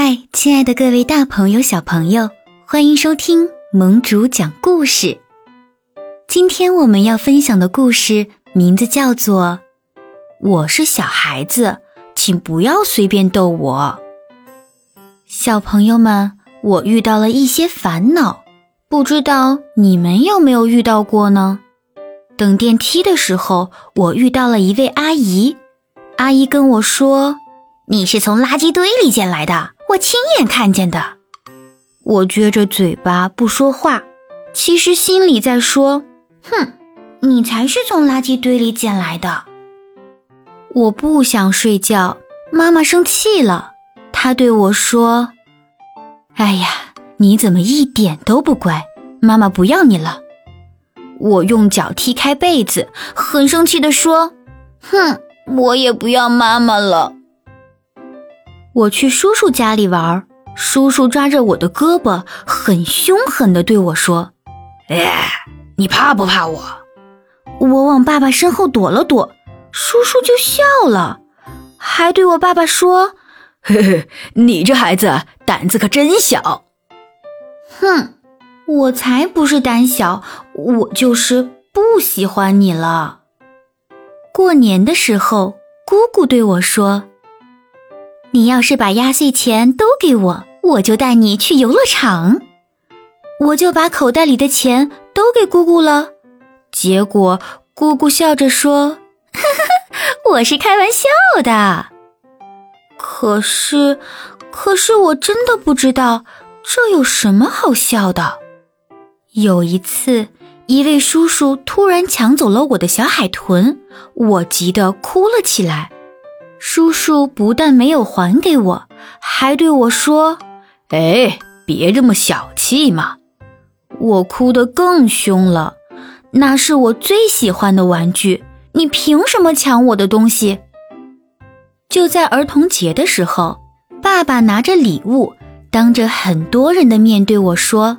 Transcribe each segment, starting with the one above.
嗨，亲爱的各位大朋友、小朋友，欢迎收听盟主讲故事。今天我们要分享的故事名字叫做《我是小孩子，请不要随便逗我》。小朋友们，我遇到了一些烦恼，不知道你们有没有遇到过呢？等电梯的时候，我遇到了一位阿姨，阿姨跟我说：“你是从垃圾堆里捡来的。”我亲眼看见的，我撅着嘴巴不说话，其实心里在说：“哼，你才是从垃圾堆里捡来的。”我不想睡觉，妈妈生气了，她对我说：“哎呀，你怎么一点都不乖？妈妈不要你了。”我用脚踢开被子，很生气地说：“哼，我也不要妈妈了。”我去叔叔家里玩，叔叔抓着我的胳膊，很凶狠地对我说：“哎，你怕不怕我？”我往爸爸身后躲了躲，叔叔就笑了，还对我爸爸说：“嘿嘿，你这孩子胆子可真小。”哼，我才不是胆小，我就是不喜欢你了。过年的时候，姑姑对我说。你要是把压岁钱都给我，我就带你去游乐场。我就把口袋里的钱都给姑姑了，结果姑姑笑着说：“ 我是开玩笑的。”可是，可是我真的不知道这有什么好笑的。有一次，一位叔叔突然抢走了我的小海豚，我急得哭了起来。叔叔不但没有还给我，还对我说：“哎，别这么小气嘛！”我哭得更凶了。那是我最喜欢的玩具，你凭什么抢我的东西？就在儿童节的时候，爸爸拿着礼物，当着很多人的面对我说：“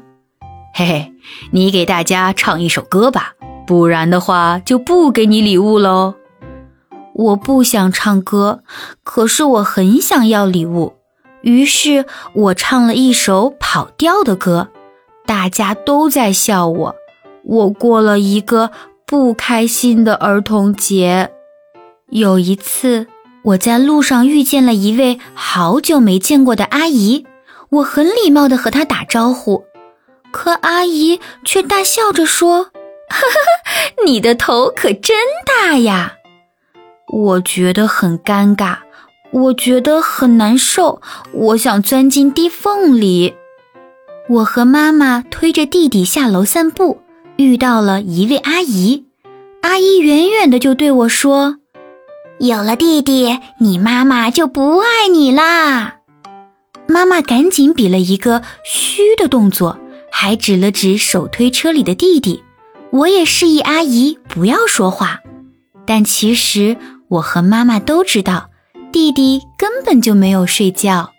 嘿嘿，你给大家唱一首歌吧，不然的话就不给你礼物喽。”我不想唱歌，可是我很想要礼物，于是我唱了一首跑调的歌，大家都在笑我，我过了一个不开心的儿童节。有一次，我在路上遇见了一位好久没见过的阿姨，我很礼貌地和她打招呼，可阿姨却大笑着说：“哈哈，你的头可真大呀！”我觉得很尴尬，我觉得很难受，我想钻进地缝里。我和妈妈推着弟弟下楼散步，遇到了一位阿姨。阿姨远远的就对我说：“有了弟弟，你妈妈就不爱你啦。”妈妈赶紧比了一个嘘的动作，还指了指手推车里的弟弟。我也示意阿姨不要说话，但其实。我和妈妈都知道，弟弟根本就没有睡觉。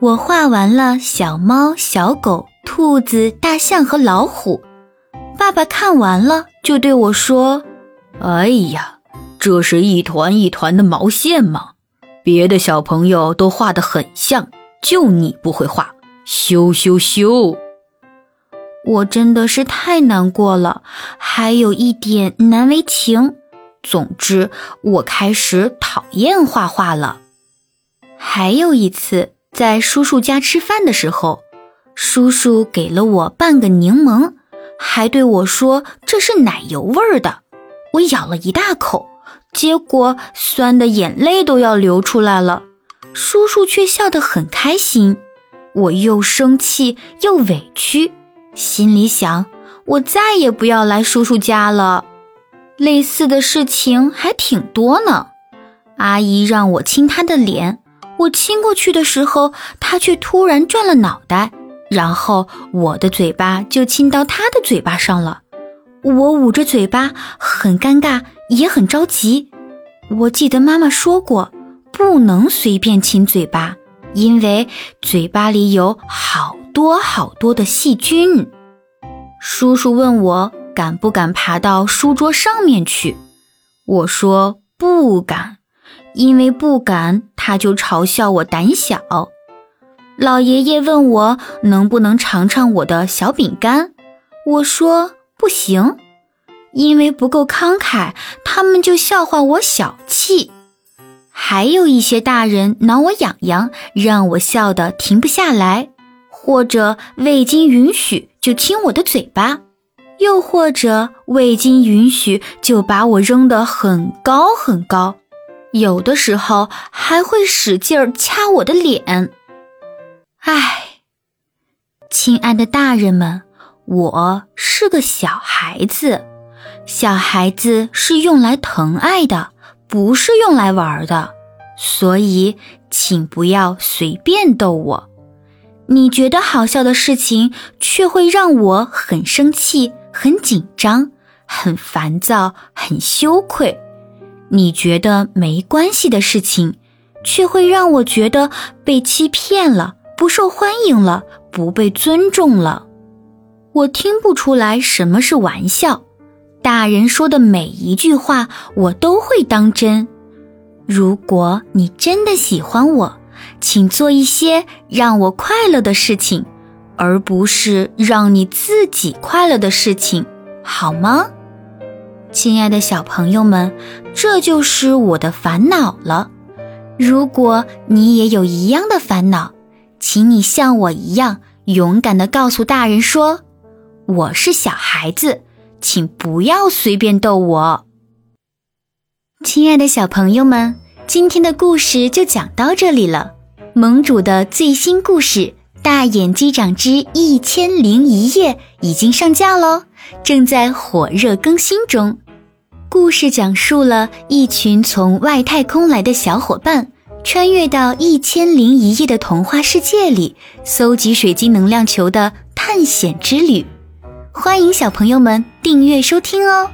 我画完了小猫、小狗、兔子、大象和老虎。爸爸看完了，就对我说：“哎呀，这是一团一团的毛线吗？别的小朋友都画得很像，就你不会画，羞羞羞！”我真的是太难过了，还有一点难为情。总之，我开始讨厌画画了。还有一次，在叔叔家吃饭的时候，叔叔给了我半个柠檬，还对我说这是奶油味儿的。我咬了一大口，结果酸的眼泪都要流出来了。叔叔却笑得很开心。我又生气又委屈，心里想：我再也不要来叔叔家了。类似的事情还挺多呢。阿姨让我亲她的脸，我亲过去的时候，她却突然转了脑袋，然后我的嘴巴就亲到她的嘴巴上了。我捂着嘴巴，很尴尬，也很着急。我记得妈妈说过，不能随便亲嘴巴，因为嘴巴里有好多好多的细菌。叔叔问我。敢不敢爬到书桌上面去？我说不敢，因为不敢，他就嘲笑我胆小。老爷爷问我能不能尝尝我的小饼干，我说不行，因为不够慷慨，他们就笑话我小气。还有一些大人挠我痒痒，让我笑得停不下来，或者未经允许就亲我的嘴巴，又或者未经允许就把我扔得很高很高，有的时候还会使劲儿掐我的脸。唉，亲爱的大人们，我是个小孩子，小孩子是用来疼爱的。不是用来玩的，所以请不要随便逗我。你觉得好笑的事情，却会让我很生气、很紧张、很烦躁、很羞愧；你觉得没关系的事情，却会让我觉得被欺骗了、不受欢迎了、不被尊重了。我听不出来什么是玩笑。大人说的每一句话，我都会当真。如果你真的喜欢我，请做一些让我快乐的事情，而不是让你自己快乐的事情，好吗？亲爱的小朋友们，这就是我的烦恼了。如果你也有一样的烦恼，请你像我一样勇敢地告诉大人说：“我是小孩子。”请不要随便逗我，亲爱的小朋友们，今天的故事就讲到这里了。盟主的最新故事《大眼机长之一千零一夜》已经上架喽，正在火热更新中。故事讲述了一群从外太空来的小伙伴，穿越到一千零一夜的童话世界里，搜集水晶能量球的探险之旅。欢迎小朋友们订阅收听哦。